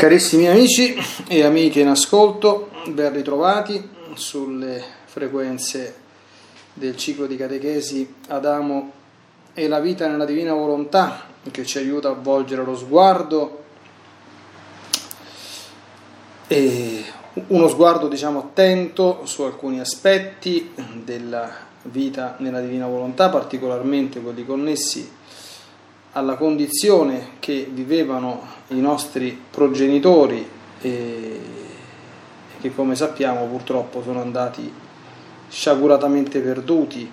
Carissimi amici e amiche in ascolto, ben ritrovati sulle frequenze del ciclo di catechesi Adamo e la vita nella divina volontà che ci aiuta a volgere lo sguardo uno sguardo diciamo attento su alcuni aspetti della vita nella divina volontà, particolarmente quelli connessi alla condizione che vivevano i nostri progenitori e che come sappiamo purtroppo sono andati sciaguratamente perduti.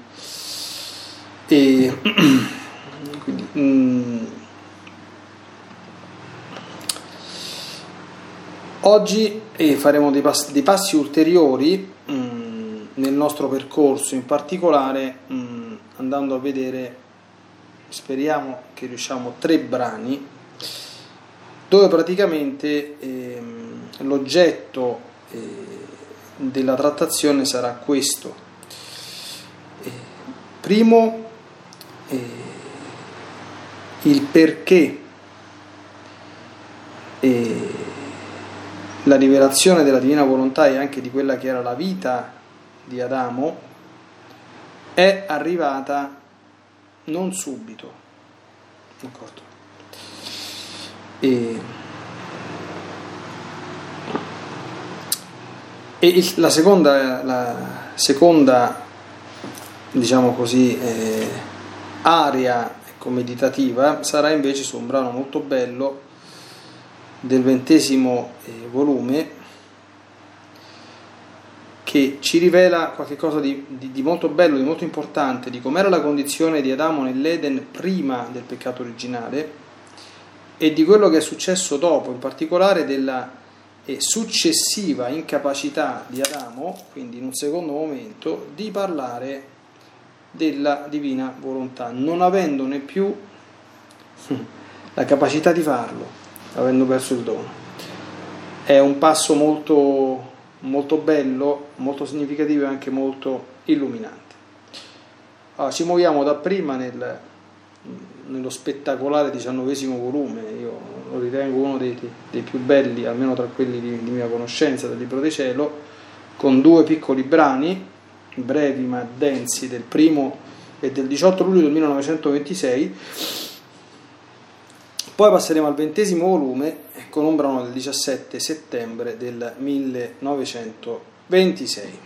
E quindi, mm, oggi faremo dei passi, dei passi ulteriori mm, nel nostro percorso in particolare mm, andando a vedere speriamo che riusciamo tre brani dove praticamente ehm, l'oggetto eh, della trattazione sarà questo. Eh, primo, eh, il perché eh, la rivelazione della divina volontà e anche di quella che era la vita di Adamo è arrivata non subito. D'accordo? E, e la seconda, la seconda diciamo così, eh, area ecco, meditativa sarà invece su un brano molto bello del ventesimo eh, volume che ci rivela qualcosa di, di, di, molto bello, di molto importante, di com'era la condizione di Adamo nell'Eden prima del peccato originale e di quello che è successo dopo, in particolare della eh, successiva incapacità di Adamo, quindi in un secondo momento, di parlare della divina volontà, non avendone più la capacità di farlo, avendo perso il dono. È un passo molto molto bello, molto significativo e anche molto illuminante. Allora, ci muoviamo dapprima nel, nello spettacolare diciannovesimo volume, io lo ritengo uno dei, dei, più belli, almeno tra quelli di, di mia conoscenza del Libro di Cielo, con due piccoli brani, brevi ma densi, del primo e del 18 luglio del 1926 poi passeremo al ventesimo volume con un brano del 17 settembre del 1926.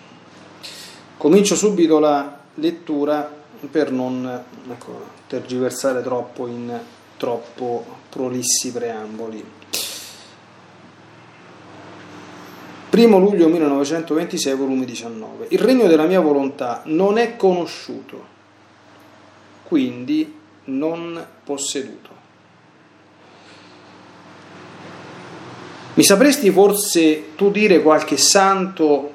Comincio subito la lettura per non ecco, tergiversare troppo in troppo prolissi preamboli. Primo luglio 1926, volume 19. Il regno della mia volontà non è conosciuto, quindi non posseduto. Mi sapresti forse tu dire qualche santo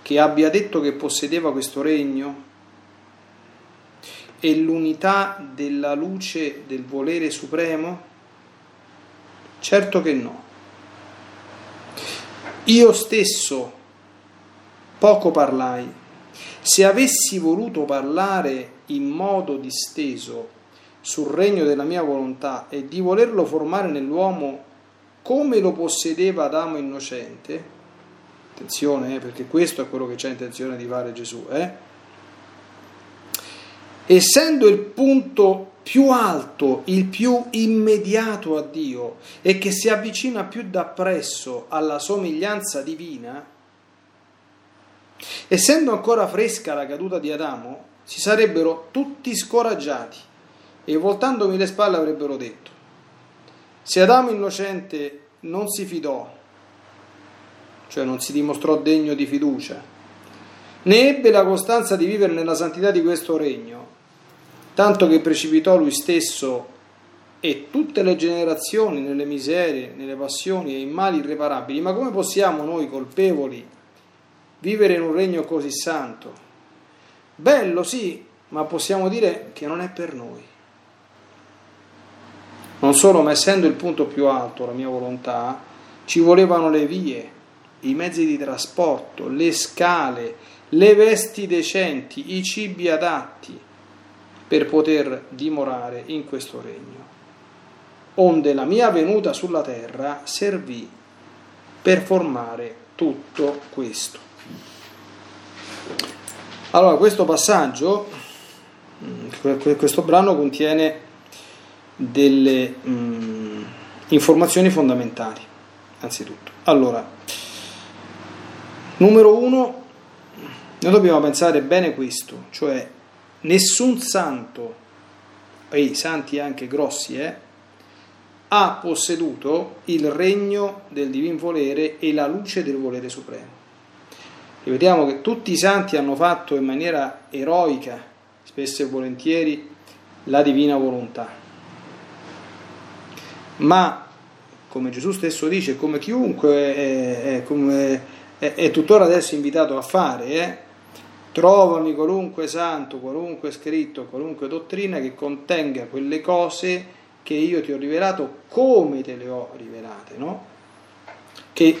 che abbia detto che possedeva questo regno? E l'unità della luce del volere supremo? Certo che no. Io stesso poco parlai. Se avessi voluto parlare in modo disteso sul regno della mia volontà e di volerlo formare nell'uomo come lo possedeva Adamo innocente, attenzione eh, perché questo è quello che c'è intenzione di fare Gesù, eh? essendo il punto più alto, il più immediato a Dio e che si avvicina più da presso alla somiglianza divina, essendo ancora fresca la caduta di Adamo, si sarebbero tutti scoraggiati e voltandomi le spalle avrebbero detto, se Adamo innocente non si fidò, cioè non si dimostrò degno di fiducia, né ebbe la costanza di vivere nella santità di questo regno, tanto che precipitò lui stesso e tutte le generazioni nelle miserie, nelle passioni e in mali irreparabili. Ma come possiamo noi colpevoli vivere in un regno così santo? Bello sì, ma possiamo dire che non è per noi. Non solo, ma essendo il punto più alto, la mia volontà, ci volevano le vie, i mezzi di trasporto, le scale, le vesti decenti, i cibi adatti per poter dimorare in questo regno. Onde la mia venuta sulla terra servì per formare tutto questo. Allora, questo passaggio, mm, questo brano contiene delle um, informazioni fondamentali, anzitutto. Allora, numero uno, noi dobbiamo pensare bene questo, cioè nessun santo, e i santi anche grossi, eh, ha posseduto il regno del divin volere e la luce del volere supremo. Ripetiamo che tutti i santi hanno fatto in maniera eroica, spesso e volentieri, la divina volontà. Ma, come Gesù stesso dice, come chiunque è, è, come è, è tuttora adesso invitato a fare, eh, trovami qualunque santo, qualunque scritto, qualunque dottrina che contenga quelle cose che io ti ho rivelato come te le ho rivelate, no? Che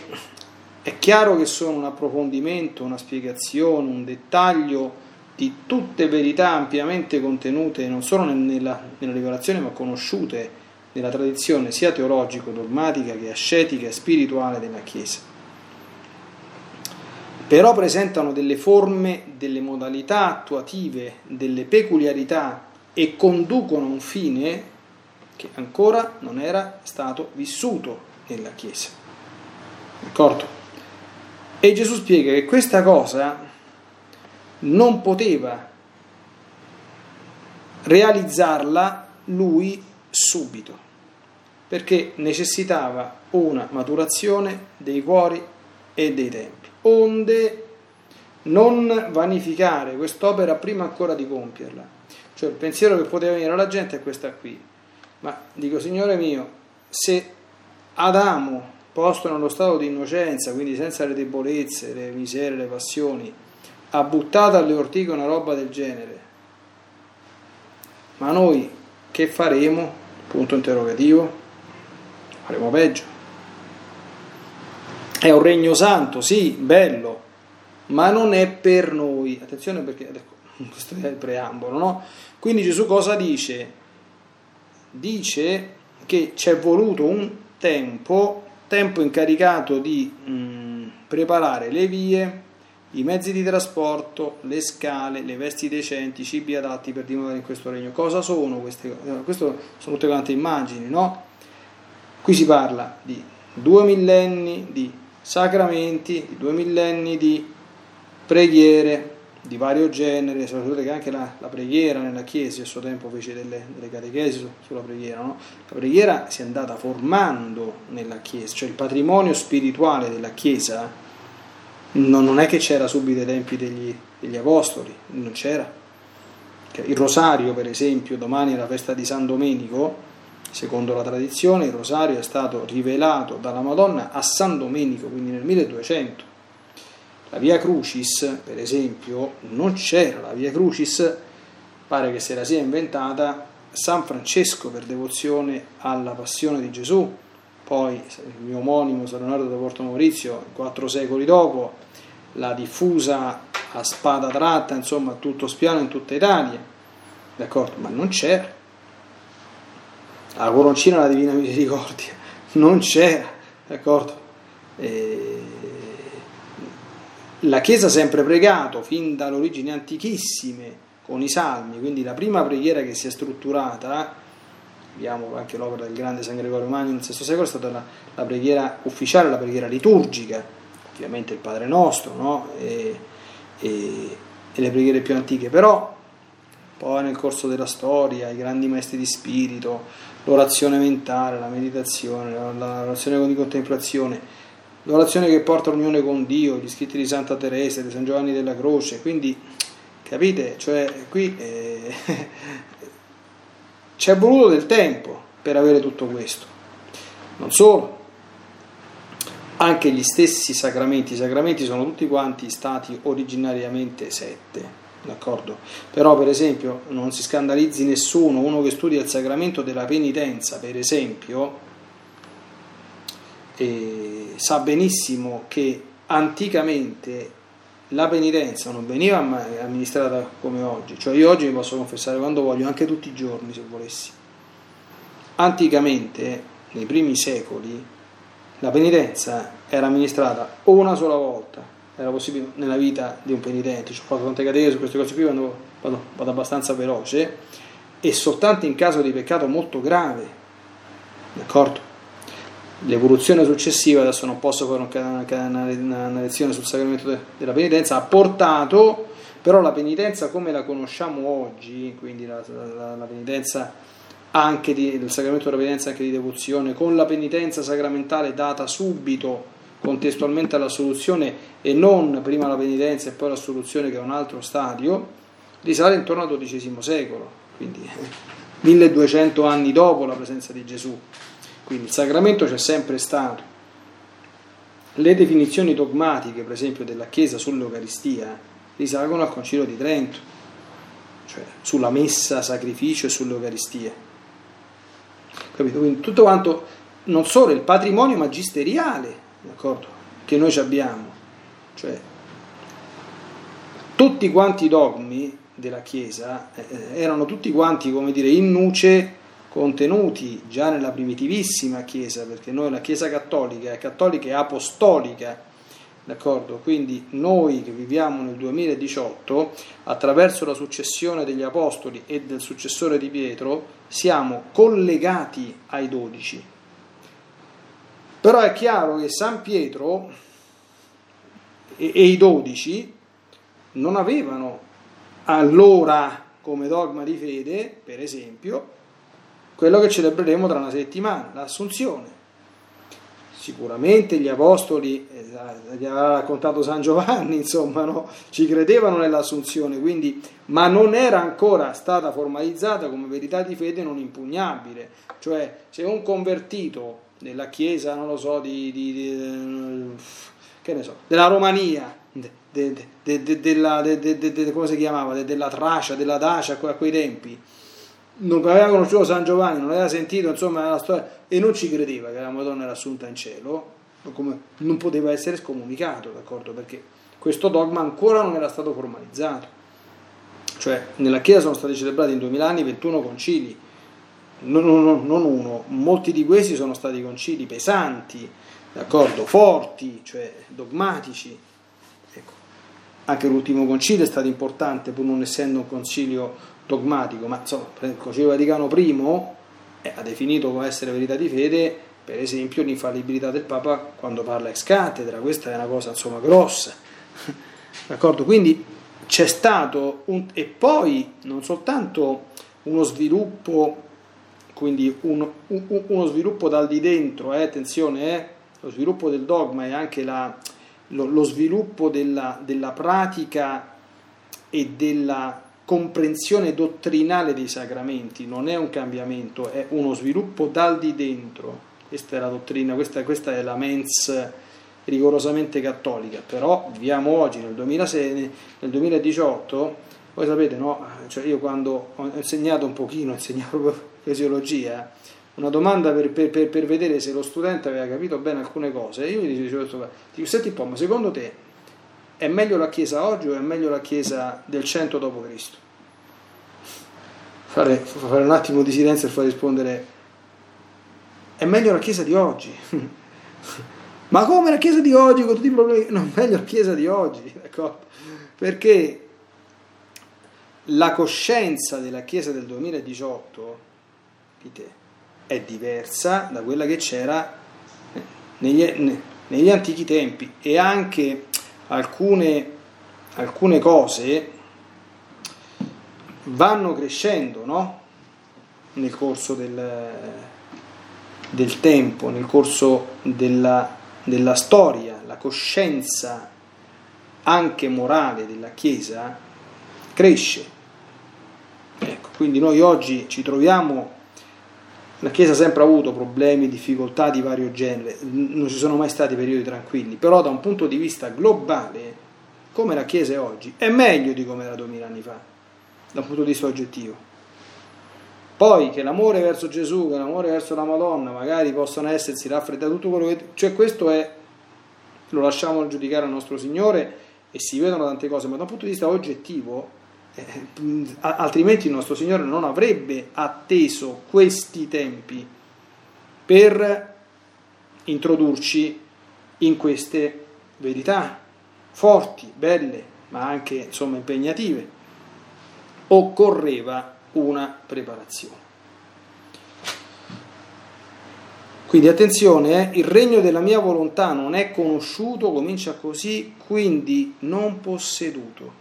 è chiaro che sono un approfondimento, una spiegazione, un dettaglio di tutte verità ampiamente contenute non solo nella, nella rivelazione ma conosciute nella tradizione sia teologico-dogmatica che ascetica e spirituale della Chiesa. Però presentano delle forme, delle modalità attuative, delle peculiarità e conducono un fine che ancora non era stato vissuto nella Chiesa. D'accordo? E Gesù spiega che questa cosa non poteva realizzarla lui subito, perché necessitava una maturazione dei cuori e dei tempi, onde non vanificare quest'opera prima ancora di compierla. Cioè il pensiero che poteva venire alla gente è questa qui ma dico, Signore mio, se Adamo, posto nello stato di innocenza, quindi senza le debolezze, le miserie, le passioni, ha buttato alle ortiche una roba del genere, ma noi che faremo? Punto interrogativo. Faremo peggio. È un regno santo, sì, bello, ma non è per noi. Attenzione perché questo è il preambolo, no? Quindi Gesù cosa dice? dice che ci è voluto un tempo, tempo incaricato di mh, mm, preparare le vie, i mezzi di trasporto, le scale, le vesti decenti, i cibi adatti per dimorare in questo regno. Cosa sono queste cose? Queste sono tutte quante immagini, no? Qui si parla di due millenni di sacramenti, di due millenni di preghiere, di vario genere, sapete che anche la, la, preghiera nella Chiesa a suo tempo fece delle, delle catechesi su, sulla preghiera, no? la preghiera si è andata formando nella Chiesa, cioè il patrimonio spirituale della Chiesa non, non è che c'era subito ai tempi degli, degli Apostoli, non c'era. Il rosario, per esempio, domani è la festa di San Domenico, secondo la tradizione il rosario è stato rivelato dalla Madonna a San Domenico, quindi nel 1200 la Via Crucis, per esempio, non c'era, la Via Crucis pare che se la sia inventata San Francesco per devozione alla passione di Gesù, poi il mio omonimo San Leonardo da Porto Maurizio, quattro secoli dopo, l'ha diffusa a spada tratta, insomma, tutto spiano in tutta Italia, d'accordo? Ma non c'era. La coroncina della Divina Misericordia non c'era, d'accordo? E la Chiesa ha sempre pregato, fin dalle origini antichissime, con i salmi, quindi la prima preghiera che si è strutturata, abbiamo anche l'opera del grande San Gregorio Magno nel VI secolo, è stata la, la preghiera ufficiale, la preghiera liturgica, ovviamente il Padre Nostro, no? e, e, e le preghiere più antiche, però poi nel corso della storia i grandi maestri di spirito, l'orazione mentale, la meditazione, l'orazione di contemplazione, l'orazione che porta all'unione con Dio, gli scritti di Santa Teresa, di San Giovanni della Croce, quindi capite, cioè qui eh, ci è voluto del tempo per avere tutto questo. Non solo, anche gli stessi sacramenti, i sacramenti sono tutti quanti stati originariamente sette. D'accordo? Però, per esempio, non si scandalizzi nessuno, uno che studia il sacramento della penitenza, per esempio, e sa benissimo che anticamente la penitenza non veniva amministrata come oggi, cioè io oggi mi posso confessare quando voglio, anche tutti i giorni se volessi. Anticamente, nei primi secoli, la penitenza era amministrata una sola volta, era possibile nella vita di un penitente, ho fatto tante catene su queste cose qui quando vado, vado abbastanza veloce, e soltanto in caso di peccato molto grave, d'accordo? L'evoluzione successiva, adesso non posso fare una, una, una lezione sul sacramento de, della penitenza, ha portato però la penitenza come la conosciamo oggi, quindi la, la, la penitenza anche di, il sacramento della penitenza anche di devozione, con la penitenza sacramentale data subito contestualmente alla soluzione e non prima la penitenza e poi la soluzione che è un altro stadio, risale intorno al XII secolo, quindi 1200 anni dopo la presenza di Gesù. Quindi il sacramento c'è sempre stato. Le definizioni dogmatiche, per esempio, della Chiesa sull'Eucaristia risalgono al Concilio di Trento, cioè sulla messa, sacrificio e sull'Eucaristia. Capito? Quindi tutto quanto, non solo il patrimonio magisteriale, d'accordo? Che noi abbiamo, cioè tutti quanti i dogmi della Chiesa eh, erano tutti quanti, come dire, in nuce contenuti già nella primitivissima Chiesa, perché noi la Chiesa cattolica è cattolica e apostolica, D'accordo? Quindi noi che viviamo nel 2018, attraverso la successione degli Apostoli e del successore di Pietro, siamo collegati ai dodici. Però è chiaro che San Pietro e, e i dodici non avevano allora come dogma di fede, per esempio, quello che celebreremo tra una settimana, l'Assunzione sicuramente gli apostoli, eh, gli aveva raccontato San Giovanni, insomma, no? ci credevano nell'assunzione, quindi, ma non era ancora stata formalizzata come verità di fede non impugnabile. Cioè, se un convertito della Chiesa, non lo so, di, di, di che ne so, della Romania, de, de, de, della, come si chiamava, della Tracia, della Dacia a quei tempi, non aveva conosciuto San Giovanni, non aveva sentito insomma la storia e non ci credeva che la Madonna era assunta in cielo, non poteva essere scomunicato, d'accordo? Perché questo dogma ancora non era stato formalizzato. Cioè, nella Chiesa sono stati celebrati in 2000 anni 21 concili, non, non, non uno, molti di questi sono stati concili pesanti, d'accordo? Forti, cioè dogmatici. Ecco. Anche l'ultimo concilio è stato importante, pur non essendo un concilio dogmatico, ma insomma, il Concilio Vaticano I eh, ha definito come essere verità di fede, per esempio, l'infallibilità del Papa quando parla ex cattedra, questa è una cosa insomma grossa. D'accordo? Quindi c'è stato un, e poi non soltanto uno sviluppo, quindi uno, uno sviluppo dal di dentro, eh, attenzione, eh, lo sviluppo del dogma e anche la, lo, lo, sviluppo della, della pratica e della comprensione dottrinale dei sacramenti, non è un cambiamento, è uno sviluppo dal di dentro. Questa è la dottrina, questa, questa è la mens rigorosamente cattolica, però viviamo oggi nel, 2006, nel 2018, voi sapete, no? Cioè io quando ho insegnato un pochino, ho insegnato fisiologia, una domanda per, per, per, per, vedere se lo studente aveva capito bene alcune cose, io gli dicevo, dico, senti un po', ma secondo te è meglio la Chiesa oggi o è meglio la Chiesa del 100 d.C.? Fare, fare un attimo di silenzio e far rispondere è meglio la Chiesa di oggi. Ma come la Chiesa di oggi con tutti i problemi? No, meglio la Chiesa di oggi, d'accordo? Perché la coscienza della Chiesa del 2018 dite, è diversa da quella che c'era negli, negli antichi tempi e anche alcune, alcune cose vanno crescendo no? nel corso del, del, tempo, nel corso della, della storia, la coscienza anche morale della Chiesa cresce. Ecco, quindi noi oggi ci troviamo la Chiesa ha sempre avuto problemi, difficoltà di vario genere, non ci sono mai stati periodi tranquilli, però da un punto di vista globale, come la Chiesa è oggi, è meglio di come era duemila anni fa, da un punto di vista oggettivo. Poi che l'amore verso Gesù, che l'amore verso la Madonna magari possono essersi raffreddati, tutto quello che... cioè questo è, lo lasciamo giudicare al nostro Signore e si vedono tante cose, ma da un punto di vista oggettivo eh, altrimenti il nostro Signore non avrebbe atteso questi tempi per introdurci in queste verità forti, belle, ma anche insomma impegnative. Occorreva una preparazione. Quindi attenzione, eh, il regno della mia volontà non è conosciuto, comincia così, quindi non posseduto.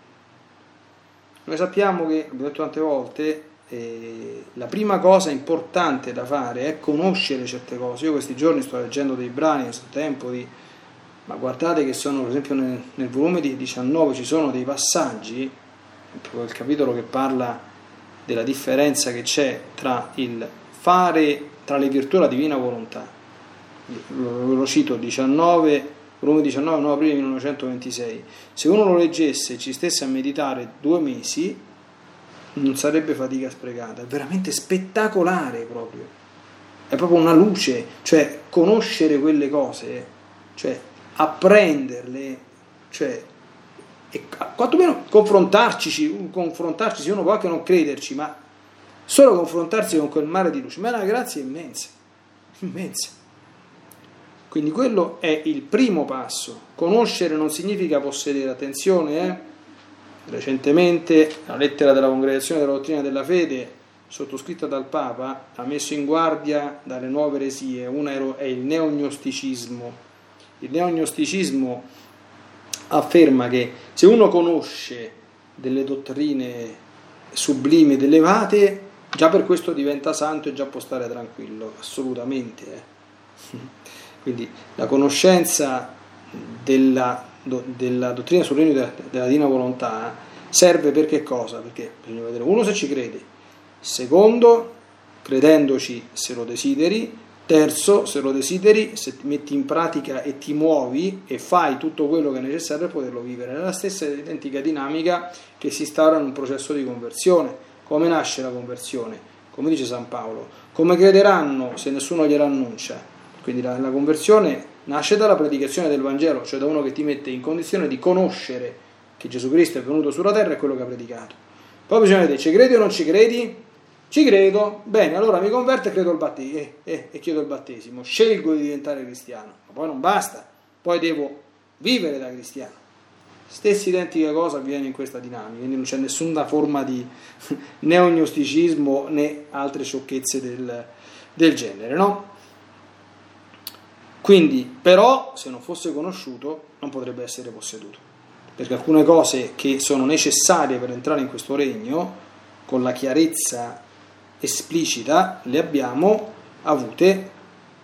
Noi sappiamo che, abbiamo detto tante volte, eh, la prima cosa importante da fare è conoscere certe cose. Io questi giorni sto leggendo dei brani a tempo di... Ma guardate che sono, per esempio, nel, nel volume di 19 ci sono dei passaggi, il capitolo che parla della differenza che c'è tra il fare tra le virtù e la divina volontà. Lo, lo cito 19, volume 19, 9 aprile 1926. Se uno lo leggesse e ci stesse a meditare due mesi, non sarebbe fatica sprecata, è veramente spettacolare proprio. È proprio una luce, cioè conoscere quelle cose, cioè apprenderle, cioè e quantomeno confrontarci, confrontarci, uno può anche non crederci, ma Solo confrontarsi con quel mare di luce, ma è una grazia immensa, immensa. Quindi quello è il primo passo. Conoscere non significa possedere, attenzione, eh? recentemente la lettera della Congregazione della Dottrina della Fede, sottoscritta dal Papa, ha messo in guardia dalle nuove eresie, una è il neognosticismo. Il neognosticismo afferma che se uno conosce delle dottrine sublime ed elevate, Già per questo diventa santo e già può stare tranquillo, assolutamente. Eh. Quindi la conoscenza della, della dottrina sul regno della, della divina volontà serve per che cosa? Perché bisogna vedere, uno, se ci credi, secondo, credendoci se lo desideri, terzo, se lo desideri, se ti metti in pratica e ti muovi e fai tutto quello che è necessario per poterlo vivere. Nella stessa identica dinamica che si instaura in un processo di conversione come nasce la conversione? Come dice San Paolo, come crederanno se nessuno gliela annuncia? Quindi la, la conversione nasce dalla predicazione del Vangelo, cioè da uno che ti mette in condizione di conoscere che Gesù Cristo è venuto sulla terra e quello che ha predicato. Poi bisogna vedere, ci credi o non ci credi? Ci credo, bene, allora mi converto e, credo il battesimo, e, e, e chiedo il battesimo, scelgo di diventare cristiano, ma poi non basta, poi devo vivere da cristiano. Stessa identica cosa avviene in questa dinamica, quindi non c'è nessuna forma di neognosticismo né altre sciocchezze del, del genere, no? Quindi, però, se non fosse conosciuto, non potrebbe essere posseduto, perché alcune cose che sono necessarie per entrare in questo regno, con la chiarezza esplicita, le abbiamo avute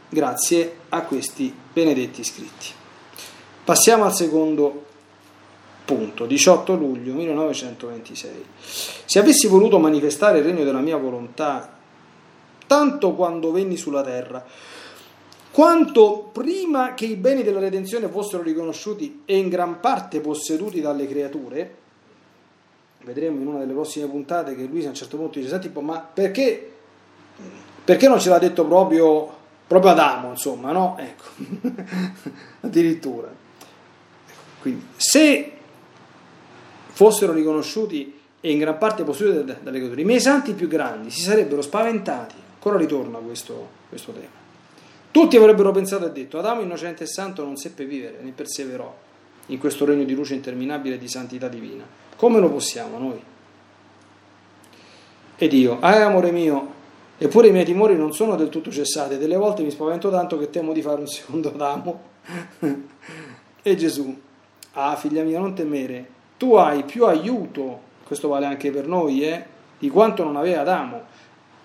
grazie a questi benedetti scritti. Passiamo al secondo Punto, 18 luglio 1926. Se avessi voluto manifestare il regno della mia volontà, tanto quando venni sulla terra, quanto prima che i beni della redenzione fossero riconosciuti e in gran parte posseduti dalle creature, vedremo in una delle prossime puntate che Luisa a un certo punto dice, senti, ma perché, perché non ce l'ha detto proprio, proprio Adamo, insomma, no? Ecco, addirittura. Quindi, se fossero riconosciuti e in gran parte posseduti dalle creature. I miei santi più grandi si sarebbero spaventati. Ancora ritorno a questo, questo tema. Tutti avrebbero pensato e detto: Adamo, innocente e santo, non seppe vivere né perseverò in questo regno di luce interminabile di santità divina. Come lo possiamo noi? Ed io, ah amore mio, eppure i miei timori non sono del tutto cessati, delle volte mi spavento tanto che temo di fare un secondo Adamo. e Gesù, ah figlia mia, non temere, tu hai più aiuto, questo vale anche per noi, eh, di quanto non aveva Adamo.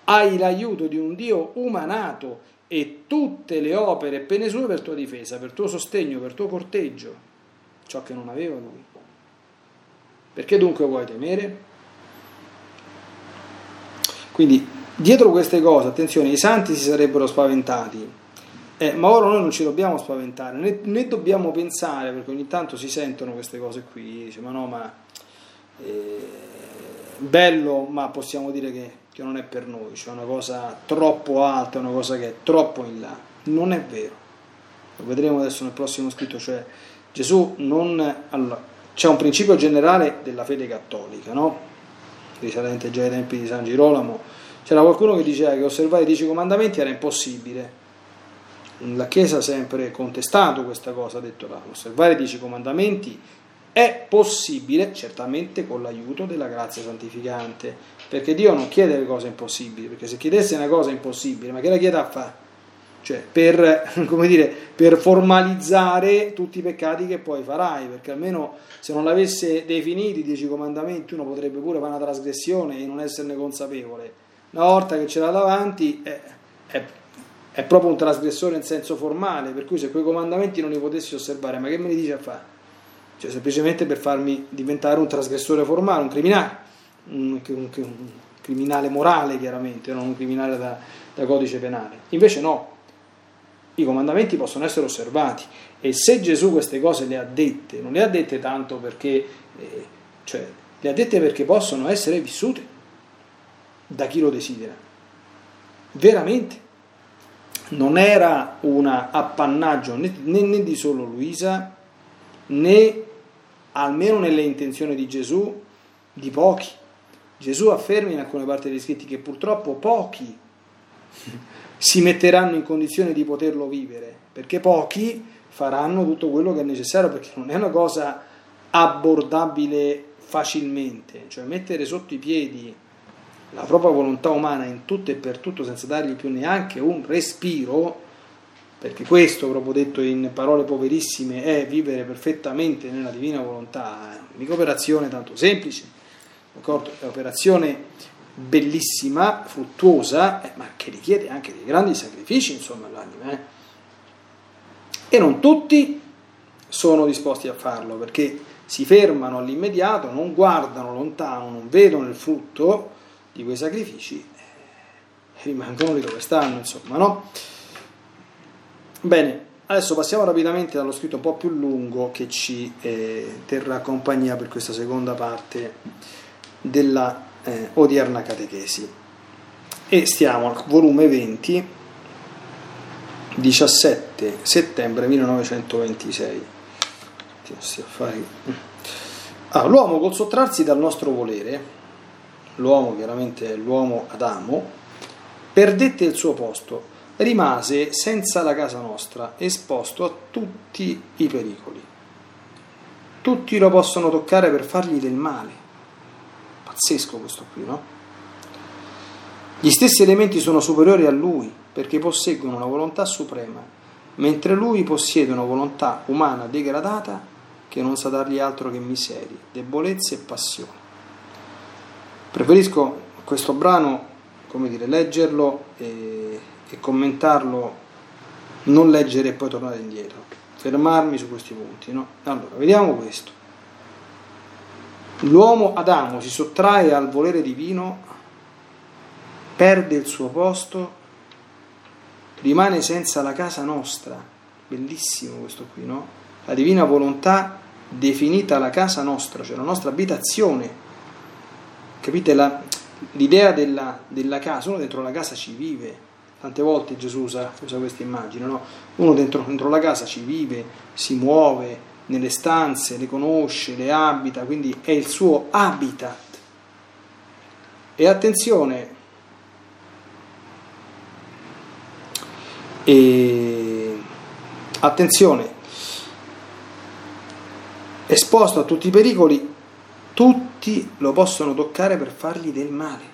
Hai l'aiuto di un Dio umanato e tutte le opere pene sue per tua difesa, per tuo sostegno, per tuo corteggio, ciò che non aveva lui. Perché dunque vuoi temere? Quindi, dietro queste cose, attenzione, i santi si sarebbero spaventati, eh, ma ora noi non ci dobbiamo spaventare, né, né, dobbiamo pensare, perché ogni tanto si sentono queste cose qui, dice ma no, ma eh, bello, ma possiamo dire che, che, non è per noi, cioè una cosa troppo alta, una cosa che è troppo in là. Non è vero. Lo vedremo adesso nel prossimo scritto, cioè Gesù non... Allora, c'è un principio generale della fede cattolica, no? Risalente già ai tempi di San Girolamo. C'era qualcuno che diceva che osservare i dieci comandamenti era impossibile la Chiesa ha sempre contestato questa cosa, ha detto là, osservare i dieci comandamenti è possibile, certamente con l'aiuto della grazia santificante, perché Dio non chiede le cose impossibili, perché se chiedesse una cosa impossibile, ma che la chieda a fare? Cioè, per, dire, per formalizzare tutti i peccati che poi farai, perché almeno se non l'avesse definiti i dieci comandamenti uno potrebbe pure fare una trasgressione e non esserne consapevole. Una volta che ce l'ha davanti è, è, è proprio un trasgressore in senso formale, per cui se quei comandamenti non li potessi osservare, ma che me li dice a fare? cioè semplicemente per farmi diventare un trasgressore formale, un criminale, un, un, un criminale morale chiaramente, non un criminale da, da codice penale. Invece no, i comandamenti possono essere osservati e se Gesù queste cose le ha dette, non le ha dette tanto perché, eh, cioè, le ha dette perché possono essere vissute da chi lo desidera. Veramente. Non era un appannaggio né, né, né di solo Luisa né almeno nelle intenzioni di Gesù, di pochi. Gesù afferma in alcune parti degli scritti che purtroppo pochi si metteranno in condizione di poterlo vivere, perché pochi faranno tutto quello che è necessario, perché non è una cosa abbordabile facilmente, cioè mettere sotto i piedi la propria volontà umana in tutto e per tutto senza dargli più neanche un respiro, perché questo, proprio detto in parole poverissime, è vivere perfettamente nella divina volontà, è mica operazione tanto semplice? È un'operazione bellissima, fruttuosa, eh, ma che richiede anche dei grandi sacrifici, insomma, all'anima. Eh? E non tutti sono disposti a farlo, perché si fermano all'immediato, non guardano lontano, non vedono il frutto di quei sacrifici, e rimangono lì dove stanno, insomma, no? Bene, adesso passiamo rapidamente dallo scritto un po' più lungo che ci eh, terrà compagnia per questa seconda parte della eh, odierna catechesi. E stiamo al volume 20, 17 settembre 1926. Ah, l'uomo col sottrarsi dal nostro volere, l'uomo chiaramente è l'uomo Adamo, perdette il suo posto rimase senza la casa nostra, esposto a tutti i pericoli. Tutti lo possono toccare per fargli del male. Pazzesco questo qui, no? Gli stessi elementi sono superiori a lui perché posseggono una volontà suprema, mentre lui possiede una volontà umana degradata che non sa dargli altro che miserie, debolezze e passioni. Preferisco questo brano, come dire, leggerlo e e commentarlo, non leggere e poi tornare indietro, fermarmi su questi punti. No? Allora, vediamo questo. L'uomo Adamo si sottrae al volere divino, perde il suo posto, rimane senza la casa nostra. Bellissimo questo qui, no? La divina volontà definita la casa nostra, cioè la nostra abitazione. Capite la, l'idea della, della casa? Uno dentro la casa ci vive, Tante volte Gesù usa, usa questa immagine, no? uno dentro, dentro la casa ci vive, si muove nelle stanze, le conosce, le abita, quindi è il suo habitat. E attenzione, e attenzione, esposto a tutti i pericoli, tutti lo possono toccare per fargli del male.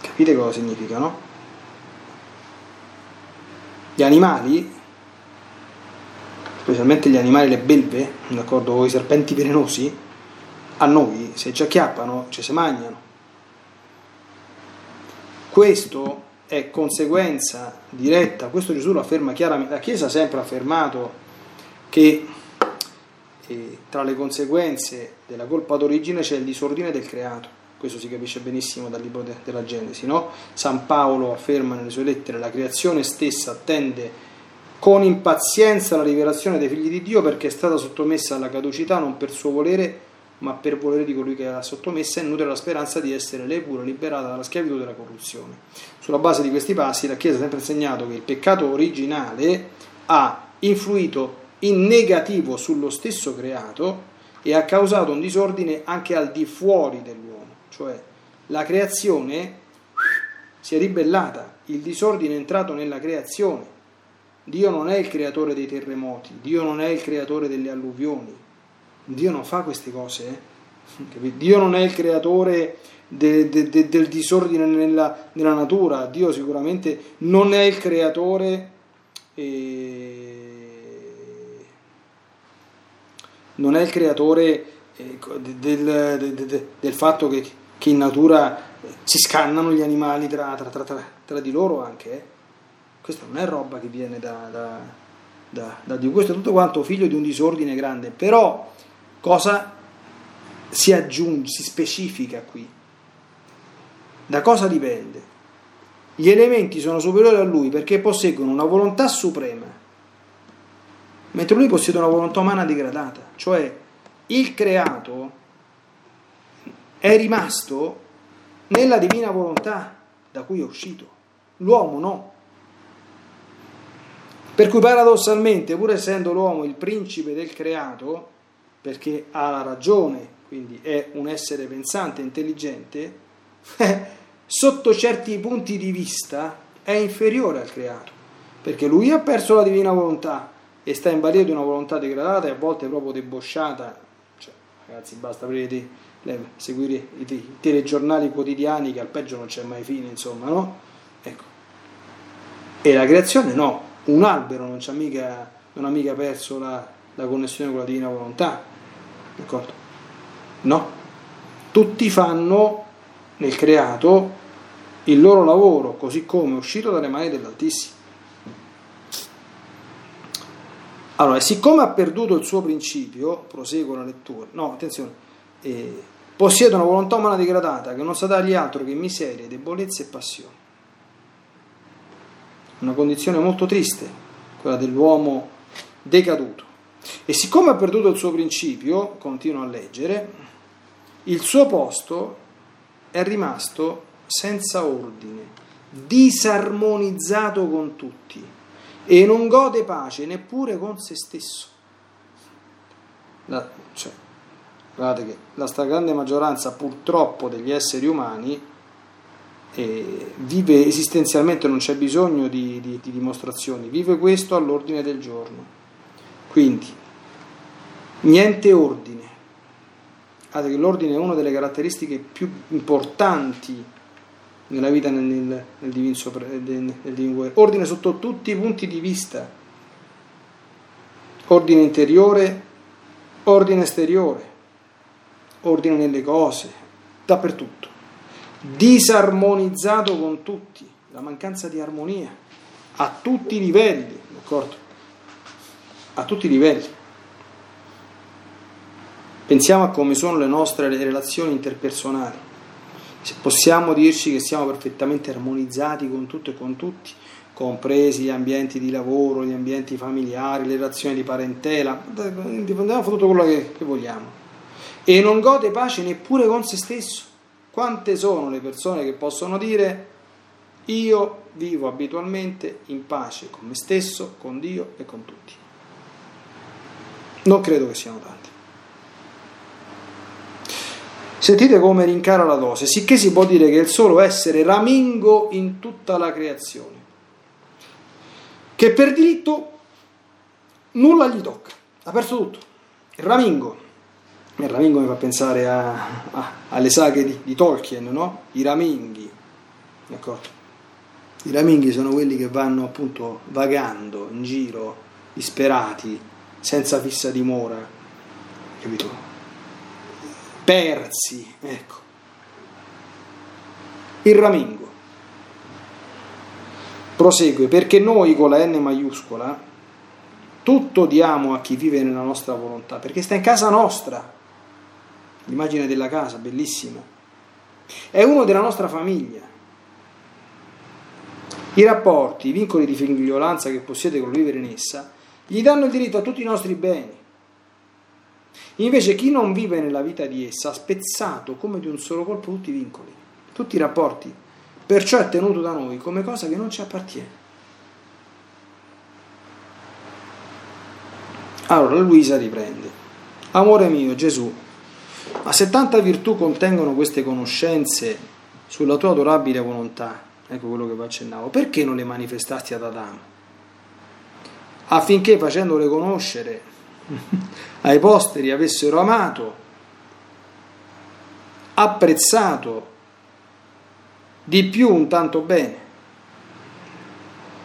Capite cosa significa, no? Gli animali, specialmente gli animali, le belve, d'accordo, con i serpenti velenosi, a noi se ci acchiappano ci si mangiano. Questo è conseguenza diretta, questo Gesù lo afferma chiaramente, la Chiesa ha sempre affermato che eh, tra le conseguenze della colpa d'origine c'è il disordine del creato questo si capisce benissimo dal libro de, della Genesi, no? San Paolo afferma nelle sue lettere la creazione stessa attende con impazienza la rivelazione dei figli di Dio perché è stata sottomessa alla caducità non per suo volere ma per volere di colui che l'ha sottomessa e nutre la speranza di essere lei pure liberata dalla schiavitù della corruzione. Sulla base di questi passi la Chiesa ha sempre insegnato che il peccato originale ha influito in negativo sullo stesso creato e ha causato un disordine anche al di fuori dell'uomo cioè la creazione si è ribellata, il disordine è entrato nella creazione Dio non è il creatore dei terremoti, Dio non è il creatore delle alluvioni, Dio non fa queste cose, eh? Dio non è il creatore de, de, de, del disordine nella, nella, natura, Dio sicuramente non è il creatore, eh, non è il creatore eh, del, del, fatto che, che, in natura si scannano gli animali tra, tra, tra, tra di loro anche. Questa non è roba che viene da, da, da, da Dio, questo è tutto quanto figlio di un disordine grande, però cosa si aggiunge, si specifica qui? Da cosa dipende? Gli elementi sono superiori a lui perché posseggono una volontà suprema, mentre lui possiede una volontà umana degradata, cioè il creato è rimasto nella divina volontà da cui è uscito, l'uomo no. Per cui paradossalmente, pur essendo l'uomo il principe del creato, perché ha la ragione, quindi è un essere pensante, intelligente, sotto certi punti di vista è inferiore al creato, perché lui ha perso la divina volontà e sta in balia di una volontà degradata e a volte proprio debosciata. Cioè, ragazzi, basta vedere, seguire i telegiornali quotidiani che al peggio non c'è mai fine, insomma, no? Ecco. E la creazione no, un albero non, mica, non ha mica perso la, la connessione con la divina volontà, d'accordo? No, tutti fanno nel creato il loro lavoro, così come è uscito dalle mani dell'Altissimo. Allora, siccome ha perduto il suo principio, proseguo la lettura, no, attenzione, eh, possiede una volontà umana degradata che non sa dargli altro che miseria, debolezza e passione una condizione molto triste, quella dell'uomo decaduto. E siccome ha perduto il suo principio, continuo a leggere, il suo posto è rimasto senza ordine, disarmonizzato con tutti e non gode pace neppure con se stesso. La, cioè, guardate che la stragrande maggioranza purtroppo degli esseri umani vive esistenzialmente, non c'è bisogno di, di, di dimostrazioni, vive questo all'ordine del giorno. Quindi, niente ordine. L'ordine è una delle caratteristiche più importanti nella vita nel, nel, nel, divino, divino Ordine sotto tutti i punti di vista. Ordine interiore, ordine esteriore, ordine nelle cose, dappertutto disarmonizzato con tutti, la mancanza di armonia a tutti i livelli, d'accordo? A tutti i livelli. Pensiamo a come sono le nostre relazioni interpersonali. Possiamo dirci che siamo perfettamente armonizzati con tutto e con tutti, compresi gli ambienti di lavoro, gli ambienti familiari, le relazioni di parentela, dipendiamo da tutto quello che, che vogliamo. E non gode pace neppure con se stesso quante sono le persone che possono dire io vivo abitualmente in pace con me stesso, con Dio e con tutti? Non credo che siano tanti. Sentite come rincara la dose, sicché si può dire che il solo essere ramingo in tutta la creazione, che per diritto nulla gli tocca, ha perso tutto. Il ramingo il ramingo mi fa pensare a, a, alle saghe di, di, Tolkien, no? I raminghi, d'accordo? I raminghi sono quelli che vanno appunto vagando in giro, disperati, senza fissa dimora, capito? Persi, ecco. Il ramingo. Prosegue, perché noi con la N maiuscola tutto diamo a chi vive nella nostra volontà, perché sta in casa nostra l'immagine della casa, bellissima. È uno della nostra famiglia. I rapporti, i vincoli di figliolanza che possiede col vivere in essa, gli danno il diritto a tutti i nostri beni. Invece chi non vive nella vita di essa ha spezzato come di un solo colpo tutti i vincoli, tutti i rapporti, perciò è tenuto da noi come cosa che non ci appartiene. Allora Luisa riprende. Amore mio, Gesù, ma se tanta virtù contengono queste conoscenze sulla tua adorabile volontà, ecco quello che vi accennavo, perché non le manifestasti ad Adamo? affinché facendole conoscere ai posteri avessero amato, apprezzato di più un tanto bene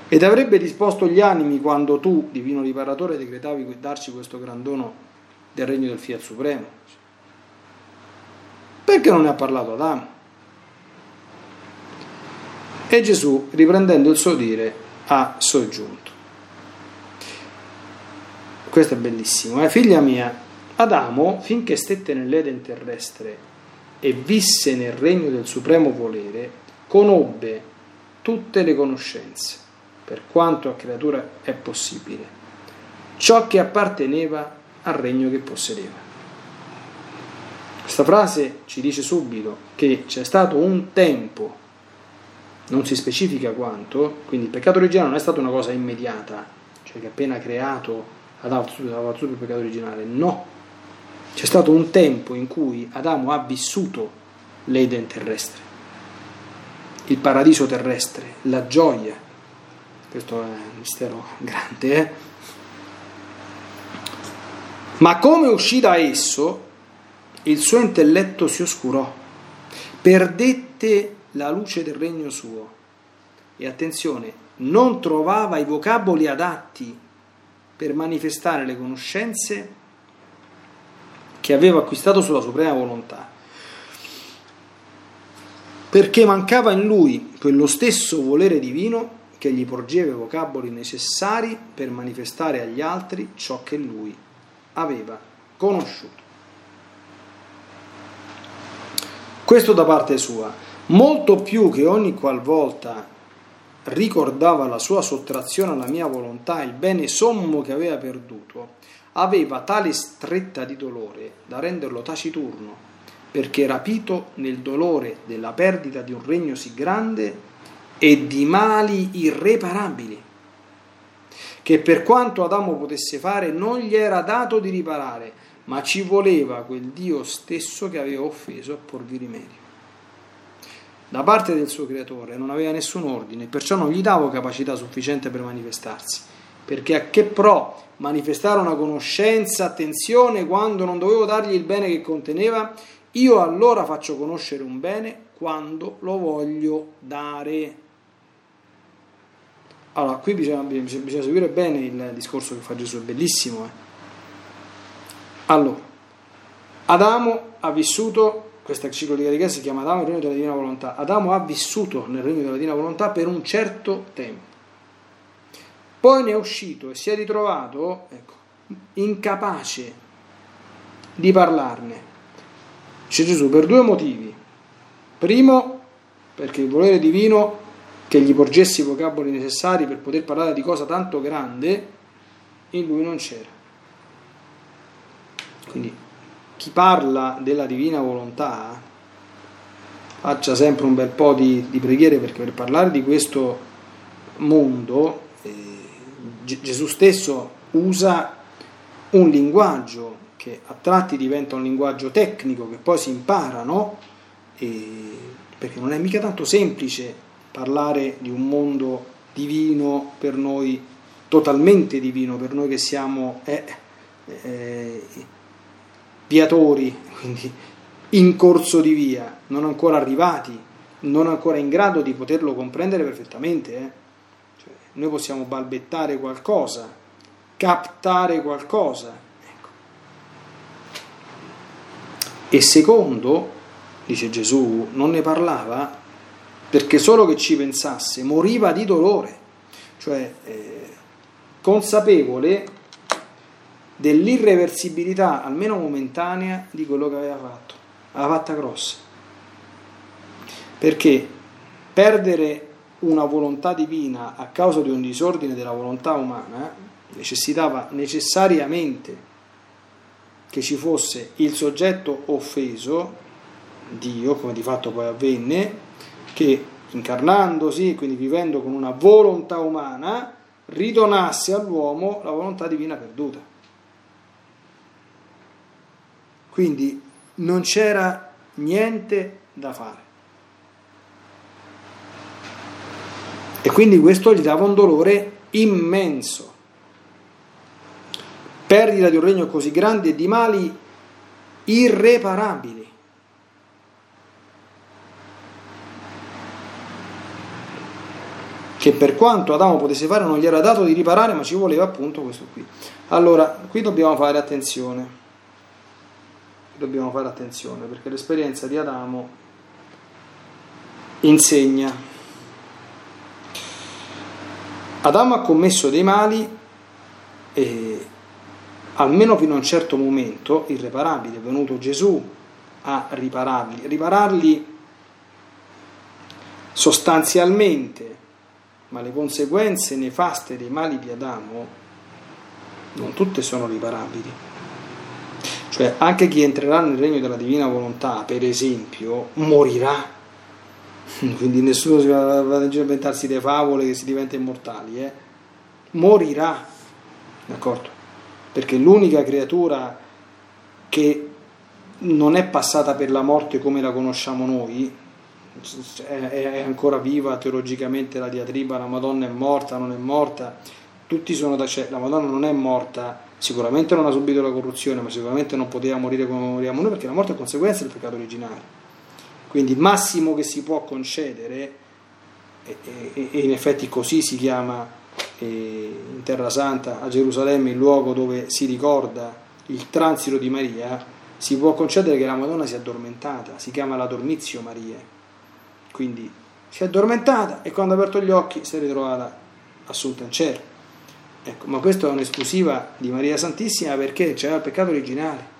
ed avrebbe disposto gli animi quando tu, divino riparatore, decretavi darci questo gran dono del regno del Fiat Supremo. Perché non ne ha parlato Adamo? E Gesù, riprendendo il suo dire, ha soggiunto. Questo è bellissimo. Eh? Figlia mia, Adamo, finché stette nell'Eden terrestre e visse nel regno del supremo volere, conobbe tutte le conoscenze per quanto a creatura è possibile, ciò che apparteneva al regno che possedeva. Questa frase ci dice subito che c'è stato un tempo, non si specifica quanto, quindi il peccato originale non è stata una cosa immediata, cioè che appena creato Adamo aveva tutto il peccato originale, no, c'è stato un tempo in cui Adamo ha vissuto l'Eden terrestre, il paradiso terrestre, la gioia, questo è un mistero grande, eh? ma come uscì da esso, il suo intelletto si oscurò, perdette la luce del regno suo e attenzione, non trovava i vocaboli adatti per manifestare le conoscenze che aveva acquistato sulla suprema volontà, perché mancava in lui quello stesso volere divino che gli porgeva i vocaboli necessari per manifestare agli altri ciò che lui aveva conosciuto. Questo da parte sua, molto più che ogni qualvolta ricordava la sua sottrazione alla mia volontà, il bene sommo che aveva perduto, aveva tale stretta di dolore da renderlo taciturno, perché rapito nel dolore della perdita di un regno sì grande, e di mali irreparabili, che per quanto Adamo potesse fare non gli era dato di riparare, ma ci voleva quel Dio stesso che aveva offeso a porvi rimedio. Da parte del suo creatore non aveva nessun ordine, perciò non gli davo capacità sufficiente per manifestarsi, perché a che pro manifestare una conoscenza, attenzione, quando non dovevo dargli il bene che conteneva, io allora faccio conoscere un bene quando lo voglio dare. Allora, qui bisogna, bisogna, seguire bene il discorso che fa Gesù, è bellissimo. Eh? Allora, Adamo ha vissuto, questa enciclica di Chiesa si chiama Adamo, il regno della divina volontà. Adamo ha vissuto nel regno della divina volontà per un certo tempo. Poi ne è uscito e si è ritrovato ecco, incapace di parlarne. C'è Gesù per due motivi. Primo, perché il volere divino che gli porgessi i vocaboli necessari per poter parlare di cosa tanto grande, in lui non c'era. Quindi chi parla della divina volontà faccia sempre un bel po' di, di preghiere perché per parlare di questo mondo eh, Gesù stesso usa un linguaggio che a tratti diventa un linguaggio tecnico che poi si impara, no? E, perché non è mica tanto semplice parlare di un mondo divino per noi, totalmente divino per noi che siamo eh, eh, viatori, quindi in corso di via, non ancora arrivati, non ancora in grado di poterlo comprendere perfettamente. Eh. Cioè, noi possiamo balbettare qualcosa, captare qualcosa. Ecco. E secondo, dice Gesù, non ne parlava perché solo che ci pensasse moriva di dolore, cioè eh, consapevole dell'irreversibilità, almeno momentanea, di quello che aveva fatto, aveva fatta grossa. Perché perdere una volontà divina a causa di un disordine della volontà umana necessitava necessariamente che ci fosse il soggetto offeso, Dio, come di fatto poi avvenne, che incarnandosi, quindi vivendo con una volontà umana, ridonasse all'uomo la volontà divina perduta. Quindi non c'era niente da fare. E quindi questo gli dava un dolore immenso. perdita di un regno così grande e di mali irreparabili. Che per quanto Adamo potesse fare non gli era dato di riparare, ma ci voleva appunto questo qui. Allora, qui dobbiamo fare attenzione. Dobbiamo fare attenzione perché l'esperienza di Adamo insegna. Adamo ha commesso dei mali e almeno fino a un certo momento irreparabili, è venuto Gesù a ripararli, ripararli sostanzialmente, ma le conseguenze nefaste dei mali di Adamo non tutte sono riparabili. Cioè anche chi entrerà nel regno della divina volontà, per esempio, morirà. Quindi nessuno si va a inventarsi le favole che si diventa immortali, eh? morirà, d'accordo? perché l'unica creatura che non è passata per la morte come la conosciamo noi, è ancora viva teologicamente la diatriba, la Madonna è morta, non è morta, tutti sono da cioè, la Madonna non è morta, sicuramente non ha subito la corruzione, ma sicuramente non poteva morire come moriamo noi perché la morte è conseguenza del peccato originale. Quindi il massimo che si può concedere, e, in effetti così si chiama in Terra Santa, a Gerusalemme, il luogo dove si ricorda il transito di Maria, si può concedere che la Madonna sia addormentata, si chiama la dormizio Maria. Quindi si è addormentata e quando ha aperto gli occhi si è ritrovata assunta in cielo. Ecco, ma questa è un'esclusiva di Maria Santissima perché c'era il peccato originale,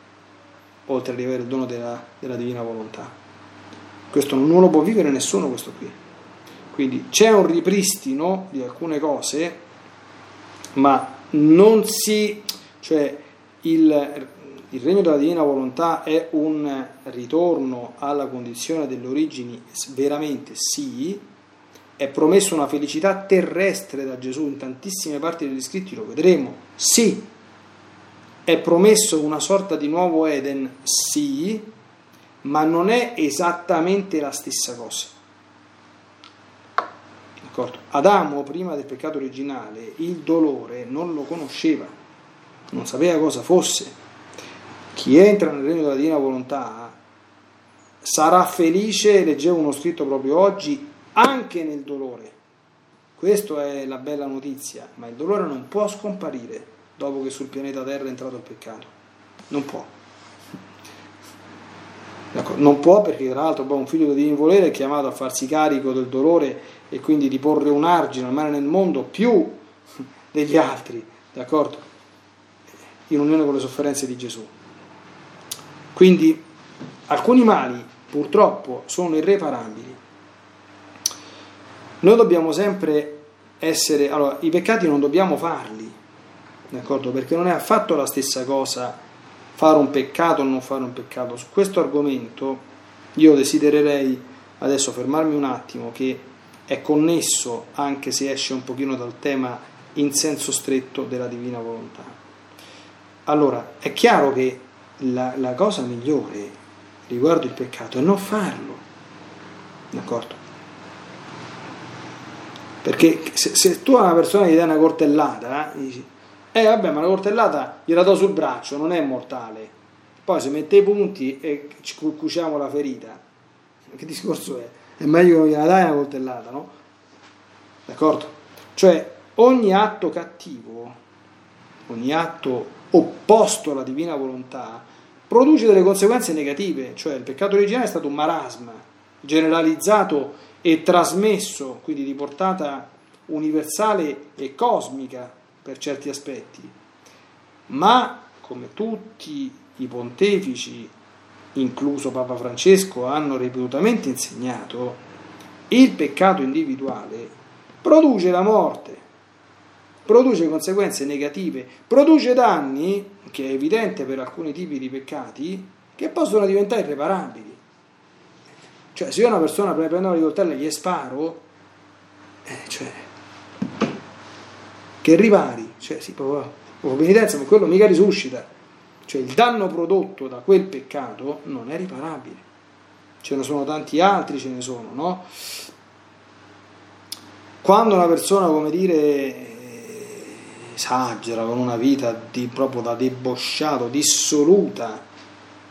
oltre ad avere il dono della, della divina volontà. Questo non lo può vivere nessuno questo qui. Quindi c'è un ripristino di alcune cose ma non si, cioè il, il regno della divina volontà è un ritorno alla condizione delle origini, veramente sì, è promesso una felicità terrestre da Gesù in tantissime parti degli scritti, lo vedremo, sì, è promesso una sorta di nuovo Eden, sì, ma non è esattamente la stessa cosa. D'accordo? Adamo, prima del peccato originale, il dolore non lo conosceva, non sapeva cosa fosse. Chi entra nel regno della divina volontà sarà felice, leggevo uno scritto proprio oggi, anche nel dolore. Questa è la bella notizia, ma il dolore non può scomparire dopo che sul pianeta Terra è entrato il peccato. Non può. Non può perché tra l'altro un figlio di divino volere è chiamato a farsi carico del dolore e quindi di porre un argine ormai nel mondo più degli altri, d'accordo? In unione con le sofferenze di Gesù. Quindi alcuni mali purtroppo sono irreparabili. Noi dobbiamo sempre essere, allora i peccati non dobbiamo farli, d'accordo? Perché non è affatto la stessa cosa fare un peccato o non fare un peccato. Su questo argomento io desidererei adesso fermarmi un attimo che è connesso, anche se esce un pochino dal tema in senso stretto della divina volontà. Allora, è chiaro che la, la cosa migliore riguardo il peccato è non farlo, d'accordo? Perché se, se tu a una persona gli dai una cortellata, eh, dici, eh vabbè, ma la cortellata gliela do sul braccio, non è mortale. Poi se mette i punti e ci cuciamo la ferita, che discorso è? è meglio che gliela dai una coltellata, no? D'accordo? Cioè ogni atto cattivo, ogni atto opposto alla divina volontà, produce delle conseguenze negative, cioè il peccato originale è stato un marasma generalizzato e trasmesso, quindi di portata universale e cosmica per certi aspetti, ma come tutti i pontefici incluso Papa Francesco, hanno ripetutamente insegnato, il peccato individuale produce la morte, produce conseguenze negative, produce danni, che è evidente per alcuni tipi di peccati, che possono diventare irreparabili. Cioè, se io una persona prendo una rivoltella e gli sparo, eh, cioè, che ripari, cioè, sì, proprio, proprio penitenza, ma quello mica risuscita cioè il danno prodotto da quel peccato non è riparabile. Ce ne sono tanti altri, ce ne sono, no? Quando una persona, come dire, esagera con una vita di, proprio da debosciato, dissoluta,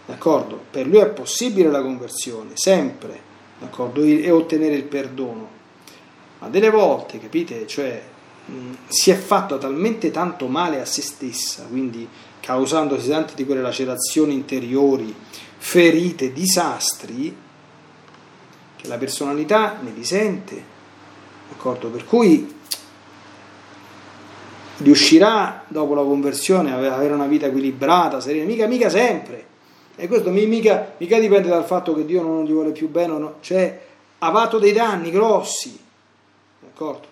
d'accordo? Per lui è possibile la conversione, sempre, d'accordo? E ottenere il perdono. Ma delle volte, capite, cioè mh, si è fatto talmente tanto male a se stessa, quindi causandosi tante di quelle lacerazioni interiori, ferite, disastri, che la personalità ne risente, d'accordo? Per cui riuscirà dopo la conversione ad avere una vita equilibrata, serena, mica, mica sempre. E questo mica, mica dipende dal fatto che Dio non gli vuole più bene, no. cioè ha fatto dei danni grossi, d'accordo?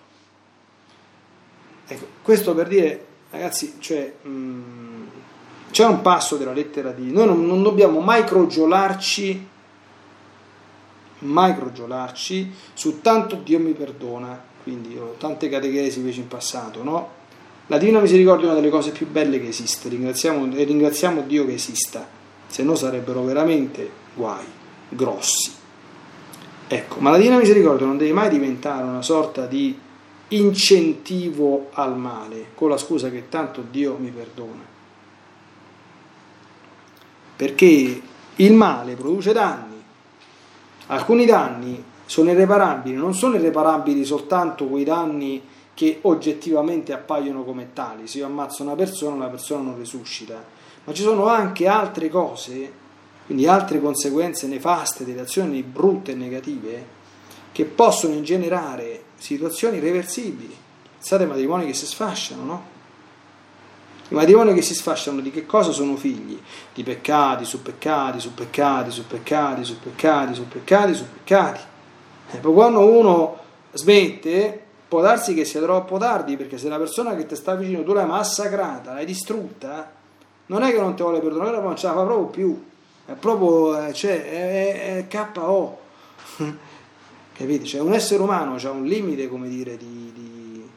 Ecco, questo per dire, ragazzi, cioè, mh, mm, c'è un passo della lettera di... Noi non, non dobbiamo mai crogiolarci, mai crogiolarci su tanto Dio mi perdona, quindi ho tante catechesi invece in passato, no? La Divina Misericordia è una delle cose più belle che esiste, ringraziamo, e ringraziamo Dio che esista, se no sarebbero veramente guai, grossi. Ecco, ma la Divina Misericordia non deve mai diventare una sorta di incentivo al male, con la scusa che tanto Dio mi perdona. Perché il male produce danni, alcuni danni sono irreparabili, non sono irreparabili soltanto quei danni che oggettivamente appaiono come tali. Se io ammazzo una persona, la persona non risuscita. Ma ci sono anche altre cose, quindi altre conseguenze nefaste delle azioni brutte e negative, che possono ingenerare situazioni irreversibili. Pensate ai matrimoni che si sfasciano, no? I matrimoni che si sfasciano di che cosa sono figli? Di peccati su peccati, su peccati, su peccati, su peccati, su peccati, su peccati. E poi quando uno smette, può darsi che sia troppo tardi, perché se la persona che ti sta vicino tu l'hai massacrata, l'hai distrutta, non è che non ti vuole perdonare, non ce la fa proprio più. È proprio, eh, cioè, è, è KO. Capite? Cioè, un essere umano ha un limite, come dire, di, di,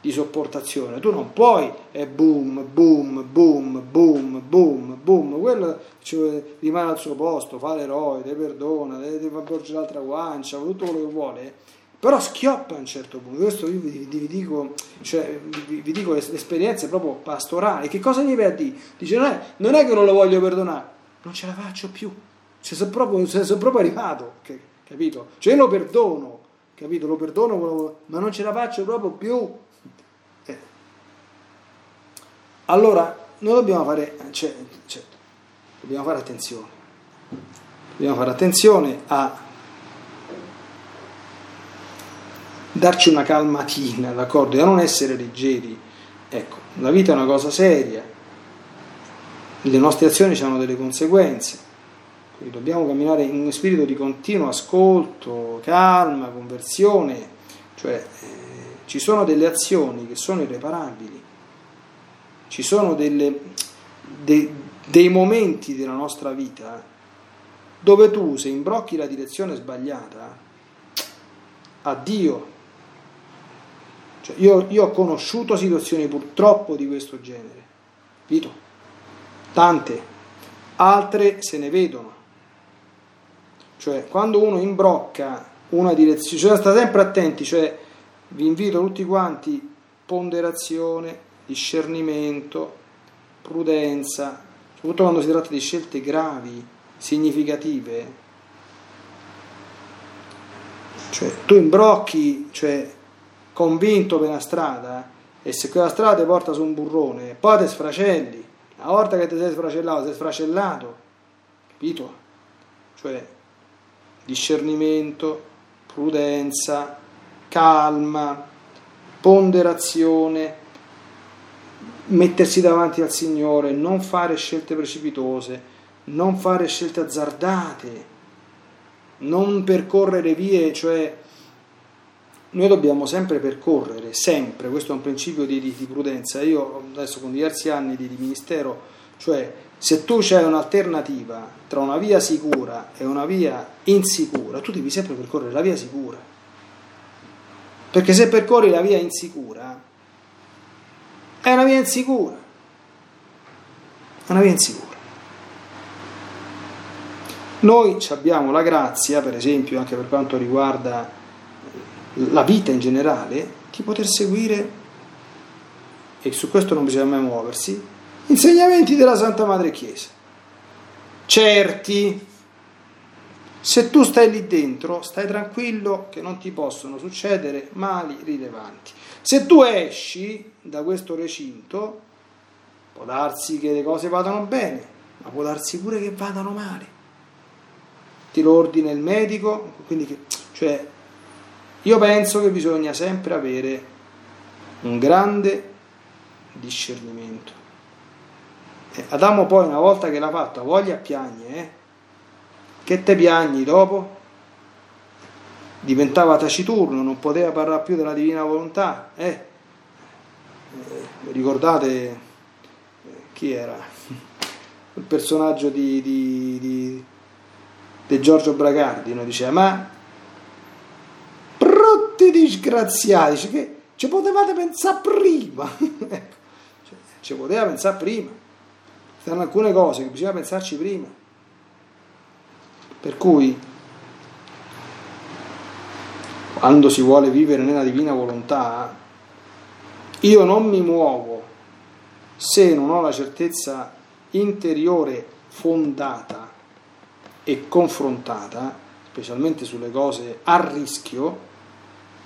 di sopportazione. Tu non puoi, è boom, boom, boom, boom, boom, boom. Quello cioè, rimane al suo posto, fa l'eroe, ti perdona, ti fa porgere l'altra guancia, tutto quello che vuole però schioppa a un certo punto, questo io vi, vi dico, cioè, vi, vi, dico l'esperienza proprio pastorale, che cosa vai a dire? Dice non è, non è che non lo voglio perdonare, non ce la faccio più, se sono proprio, se sono proprio arrivato, capito? Cioè io lo perdono, capito? Lo perdono, ma non ce la faccio proprio più. Eh. Allora, noi dobbiamo fare, cioè, cioè, dobbiamo fare attenzione, dobbiamo fare attenzione a darci una calmatina, d'accordo? E a non essere leggeri. Ecco, la vita è una cosa seria, le nostre azioni hanno delle conseguenze, quindi dobbiamo camminare in uno spirito di continuo ascolto, calma, conversione, cioè eh, ci sono delle azioni che sono irreparabili, ci sono delle, de, dei momenti della nostra vita dove tu se imbrocchi la direzione sbagliata, addio, cioè, io, io, ho conosciuto situazioni purtroppo di questo genere, capito? Tante, altre se ne vedono. Cioè, quando uno imbrocca una direzione, cioè sta sempre attenti, cioè vi invito tutti quanti, ponderazione, discernimento, prudenza, soprattutto quando si tratta di scelte gravi, significative. Cioè, tu imbrocchi, cioè convinto per una strada e se quella strada ti porta su un burrone, poi ti sfracelli. Una volta che ti sei sfracellato, sei sfracellato, capito? Cioè discernimento, prudenza, calma, ponderazione, mettersi davanti al Signore, non fare scelte precipitose, non fare scelte azzardate, non percorrere vie, cioè noi dobbiamo sempre percorrere, sempre, questo è un principio di, di, di prudenza. Io adesso con diversi anni di, di, ministero, cioè se tu c'hai un'alternativa tra una via sicura e una via insicura, tu devi sempre percorrere la via sicura. Perché se percorri la via insicura, è una via insicura. È una via insicura. Noi abbiamo la grazia, per esempio, anche per quanto riguarda la vita in generale, di poter seguire e su questo non bisogna mai muoversi, insegnamenti della Santa Madre Chiesa. Certi, se tu stai lì dentro, stai tranquillo che non ti possono succedere mali rilevanti. Se tu esci da questo recinto, può darsi che le cose vadano bene, ma può darsi pure che vadano male. Ti lo ordina il medico, quindi che, cioè, io penso che bisogna sempre avere un grande discernimento. E Adamo poi una volta che l'ha fatto, voglia piagne, eh? che te piagni dopo? Diventava taciturno, non poteva parlare più della divina volontà. Eh? Eh, ricordate eh, chi era? Il personaggio di, di, di, di Giorgio Bragardi, no? diceva ma disgraziati, dice, che ci potevate pensare prima. ecco, ci poteva pensare prima. Stanno alcune cose che bisogna pensarci prima. Per cui, quando si vuole vivere nella divina volontà, io non mi muovo se non ho la certezza interiore fondata e confrontata, specialmente sulle cose a rischio,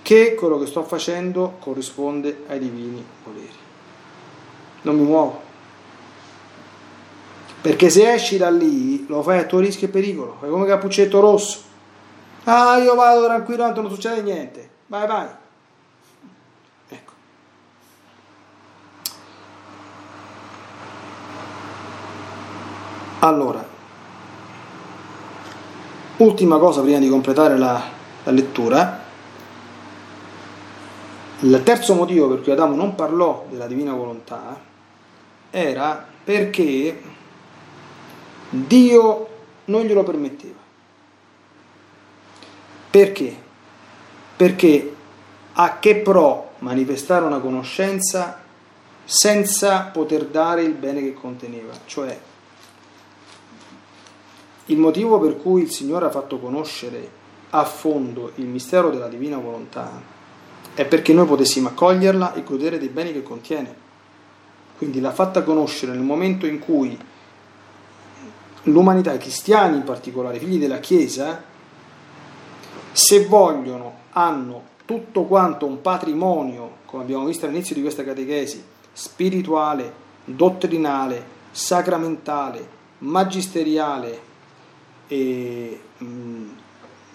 che quello che sto facendo corrisponde ai divini voleri. Non mi muovo. Perché se esci da lì lo fai a tuo rischio e pericolo, fai come cappuccetto rosso. Ah, io vado tranquillo, tanto non succede niente. Vai, vai. Ecco. Allora, ultima cosa prima di completare la, la lettura. Il terzo motivo per cui Adamo non parlò della divina volontà era perché Dio non glielo permetteva. Perché? Perché a che pro manifestare una conoscenza senza poter dare il bene che conteneva? Cioè, il motivo per cui il Signore ha fatto conoscere a fondo il mistero della divina volontà è perché noi potessimo accoglierla e godere dei beni che contiene. Quindi l'ha fatta conoscere nel momento in cui l'umanità, i cristiani in particolare, i figli della Chiesa, se vogliono, hanno tutto quanto un patrimonio, come abbiamo visto all'inizio di questa catechesi, spirituale, dottrinale, sacramentale, magisteriale e mh,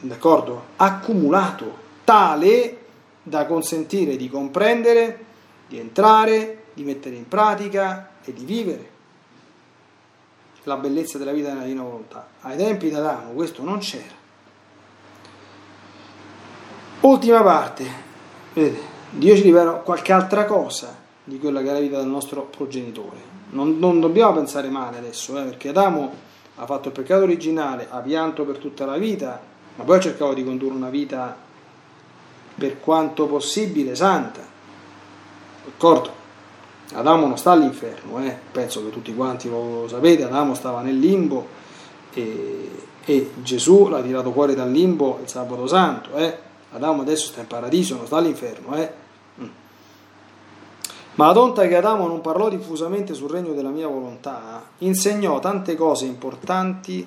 d'accordo, accumulato, tale da consentire di comprendere, di entrare, di mettere in pratica e di vivere la bellezza della vita nella divina volontà. Ai tempi di Adamo questo non c'era. Ultima parte, vedete, Dio ci rivela qualche altra cosa di quella che è la vita del nostro progenitore. Non, non dobbiamo pensare male adesso, eh, perché Adamo ha fatto il peccato originale, ha pianto per tutta la vita, ma poi ha cercato di condurre una vita per quanto possibile santa. D'accordo? Adamo non sta all'inferno, eh? penso che tutti quanti lo sapete, Adamo stava nel limbo e, e Gesù l'ha tirato fuori dal limbo il sabato santo, eh? Adamo adesso sta in paradiso, non sta all'inferno. Eh? Mm. Ma la tonta che Adamo non parlò diffusamente sul regno della mia volontà, insegnò tante cose importanti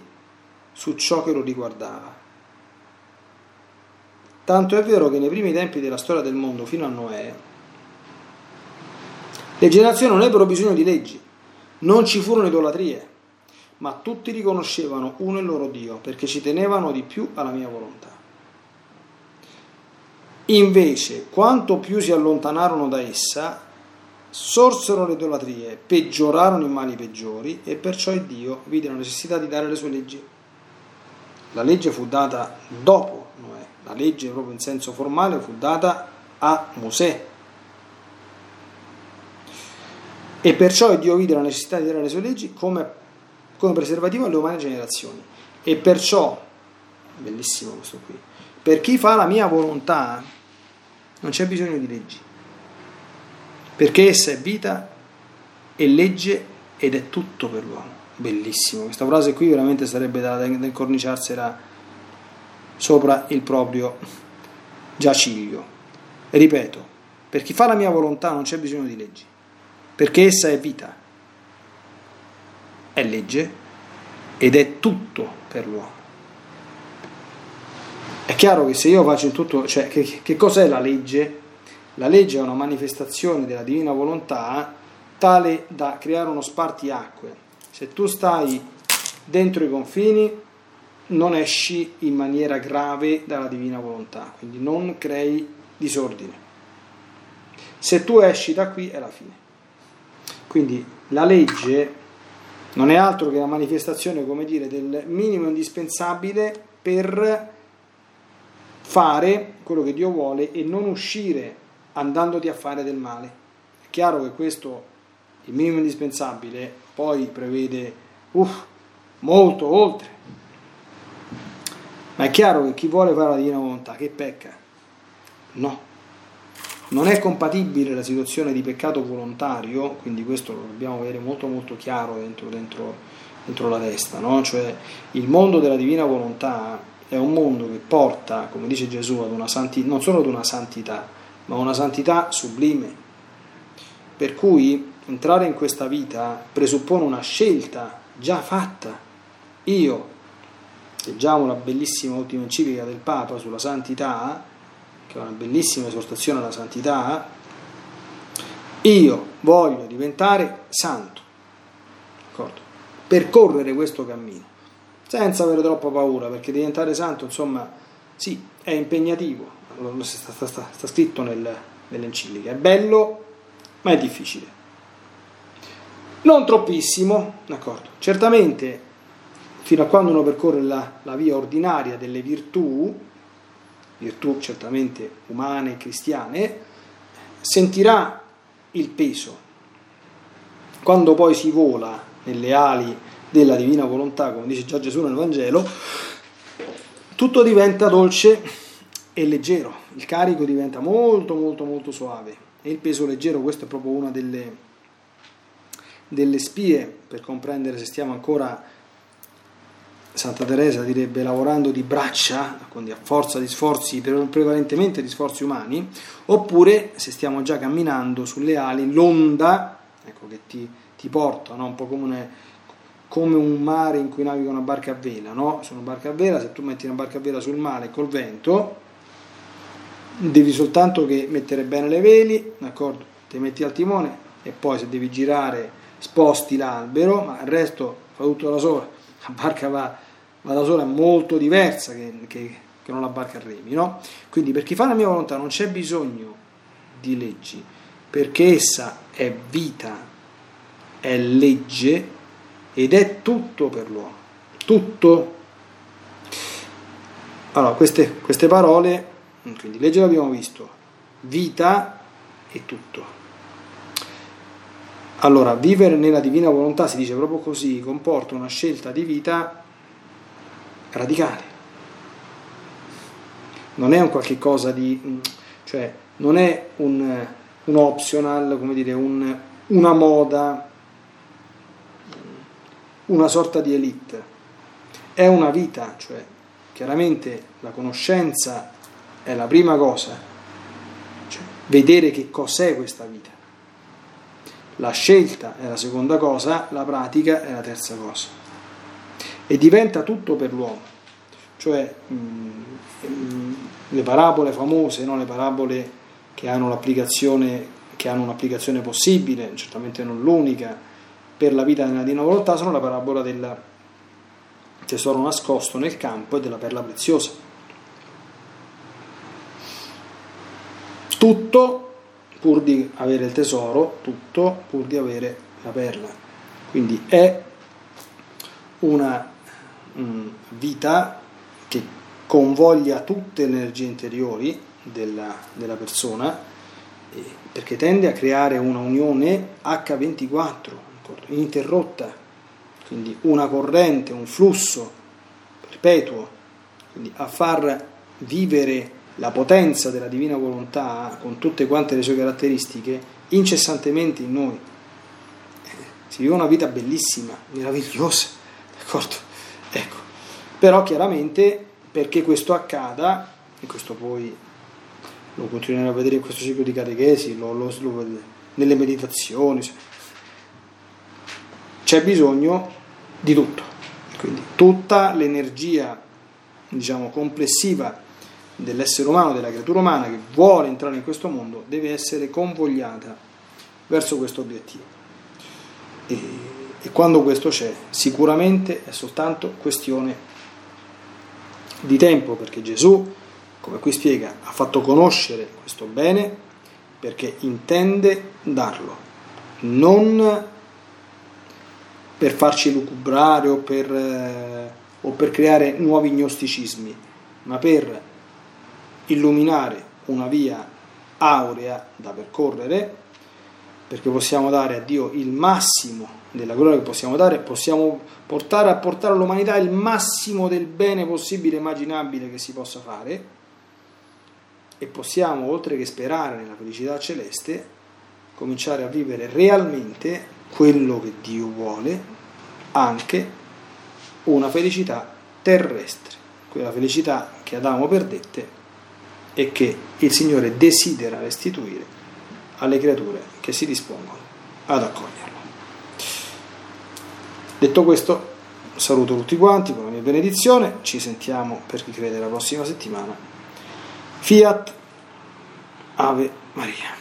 su ciò che lo riguardava. Tanto è vero che nei primi tempi della storia del mondo, fino a Noè, le generazioni non ebbero bisogno di leggi, non ci furono idolatrie, ma tutti riconoscevano uno il loro Dio perché ci tenevano di più alla mia volontà. Invece, quanto più si allontanarono da essa, sorsero le idolatrie, peggiorarono i mali peggiori e perciò il Dio vide la necessità di dare le sue leggi. La legge fu data dopo la legge proprio in senso formale fu data a Mosè, E perciò Dio vide la necessità di dare le sue leggi come, come preservativo alle umane generazioni. E perciò, bellissimo questo qui, per chi fa la mia volontà non c'è bisogno di leggi, perché essa è vita e legge ed è tutto per l'uomo. Bellissimo, questa frase qui veramente sarebbe da, da incorniciarsela sopra il proprio giaciglio. E ripeto, per chi fa la mia volontà non c'è bisogno di leggi perché essa è vita, è legge ed è tutto per l'uomo. È chiaro che se io faccio il tutto, cioè che, che cos'è la legge? La legge è una manifestazione della divina volontà tale da creare uno spartiacque. Se tu stai dentro i confini non esci in maniera grave dalla divina volontà, quindi non crei disordine. Se tu esci da qui è la fine. Quindi la legge non è altro che la manifestazione, come dire, del minimo indispensabile per fare quello che Dio vuole e non uscire andandoti a fare del male. È chiaro che questo, il minimo indispensabile, poi prevede uff, molto oltre. Ma è chiaro che chi vuole fare la divina volontà, che pecca? No. Non è compatibile la situazione di peccato volontario, quindi questo lo dobbiamo avere molto molto chiaro dentro, dentro, dentro la testa, no? cioè il mondo della divina volontà è un mondo che porta, come dice Gesù, ad una santità, non solo ad una santità, ma una santità sublime. Per cui entrare in questa vita presuppone una scelta già fatta. Io, leggiamo la bellissima ultima enciclica del Papa sulla santità, che è una bellissima esortazione alla santità, io voglio diventare santo, d'accordo? percorrere questo cammino, senza avere troppa paura, perché diventare santo, insomma, sì, è impegnativo, sta, sta, sta, sta scritto nel, nell'enciclica, è bello, ma è difficile. Non troppissimo, d'accordo? Certamente, fino a quando uno percorre la, la via ordinaria delle virtù, virtù certamente umane e cristiane, sentirà il peso. Quando poi si vola nelle ali della divina volontà, come dice già Gesù nel Vangelo, tutto diventa dolce e leggero, il carico diventa molto molto molto suave e il peso leggero, questa è proprio una delle, delle spie per comprendere se stiamo ancora Santa Teresa direbbe lavorando di braccia, quindi a forza di sforzi, prevalentemente di sforzi umani, oppure se stiamo già camminando sulle ali, l'onda ecco, che ti, ti porta, no? un po' come, une, come, un mare in cui naviga una barca a vela, no? su una barca a vela, se tu metti una barca a vela sul mare col vento, devi soltanto che mettere bene le veli, d'accordo? Ti metti al timone e poi se devi girare sposti l'albero, ma il resto fa tutto da sola. La barca va ma da sola è molto diversa che, che, che non la barca a remi, no? Quindi per chi fa la mia volontà non c'è bisogno di leggi, perché essa è vita, è legge ed è tutto per l'uomo. Tutto. Allora, queste, queste parole, quindi legge l'abbiamo visto, vita e tutto. Allora, vivere nella divina volontà, si dice proprio così, comporta una scelta di vita radicale. Non è un qualche cosa di... Mm, cioè non è un, un optional, come dire, un, una moda, una sorta di elite. È una vita, cioè chiaramente la conoscenza è la prima cosa, cioè vedere che cos'è questa vita. La scelta è la seconda cosa, la pratica è la terza cosa e diventa tutto per l'uomo. Cioè mh, mm, le parabole famose, no? le parabole che hanno, l'applicazione, che hanno un'applicazione possibile, certamente non l'unica, per la vita nella divina volontà, sono la parabola del tesoro nascosto nel campo e della perla preziosa. Tutto pur di avere il tesoro, tutto pur di avere la perla. Quindi è una Mm, vita che convoglia tutte le energie interiori della, della persona perché tende a creare una unione H24 ininterrotta, quindi una corrente, un flusso perpetuo, quindi a far vivere la potenza della divina volontà con tutte quante le sue caratteristiche incessantemente in noi. Eh, si vive una vita bellissima, meravigliosa, d'accordo? Ecco, però chiaramente perché questo accada, e questo poi lo continueremo a vedere in questo ciclo di catechesi, lo, lo, lo, nelle meditazioni. C'è bisogno di tutto. Quindi tutta l'energia, diciamo, complessiva dell'essere umano, della creatura umana che vuole entrare in questo mondo, deve essere convogliata verso questo obiettivo. E, e quando questo c'è, sicuramente è soltanto questione di tempo, perché Gesù, come qui spiega, ha fatto conoscere questo bene perché intende darlo, non per farci lucubrare o per, eh, o per creare nuovi gnosticismi, ma per illuminare una via aurea da percorrere, perché possiamo dare a Dio il massimo della gloria che possiamo dare, possiamo portare a portare all'umanità il massimo del bene possibile e immaginabile che si possa fare e possiamo, oltre che sperare nella felicità celeste, cominciare a vivere realmente quello che Dio vuole, anche una felicità terrestre, quella felicità che Adamo perdette e che il Signore desidera restituire alle creature che si dispongono ad accoglierlo. Detto questo, saluto tutti quanti con la mia benedizione, ci sentiamo per chi crede la prossima settimana. Fiat Ave Maria.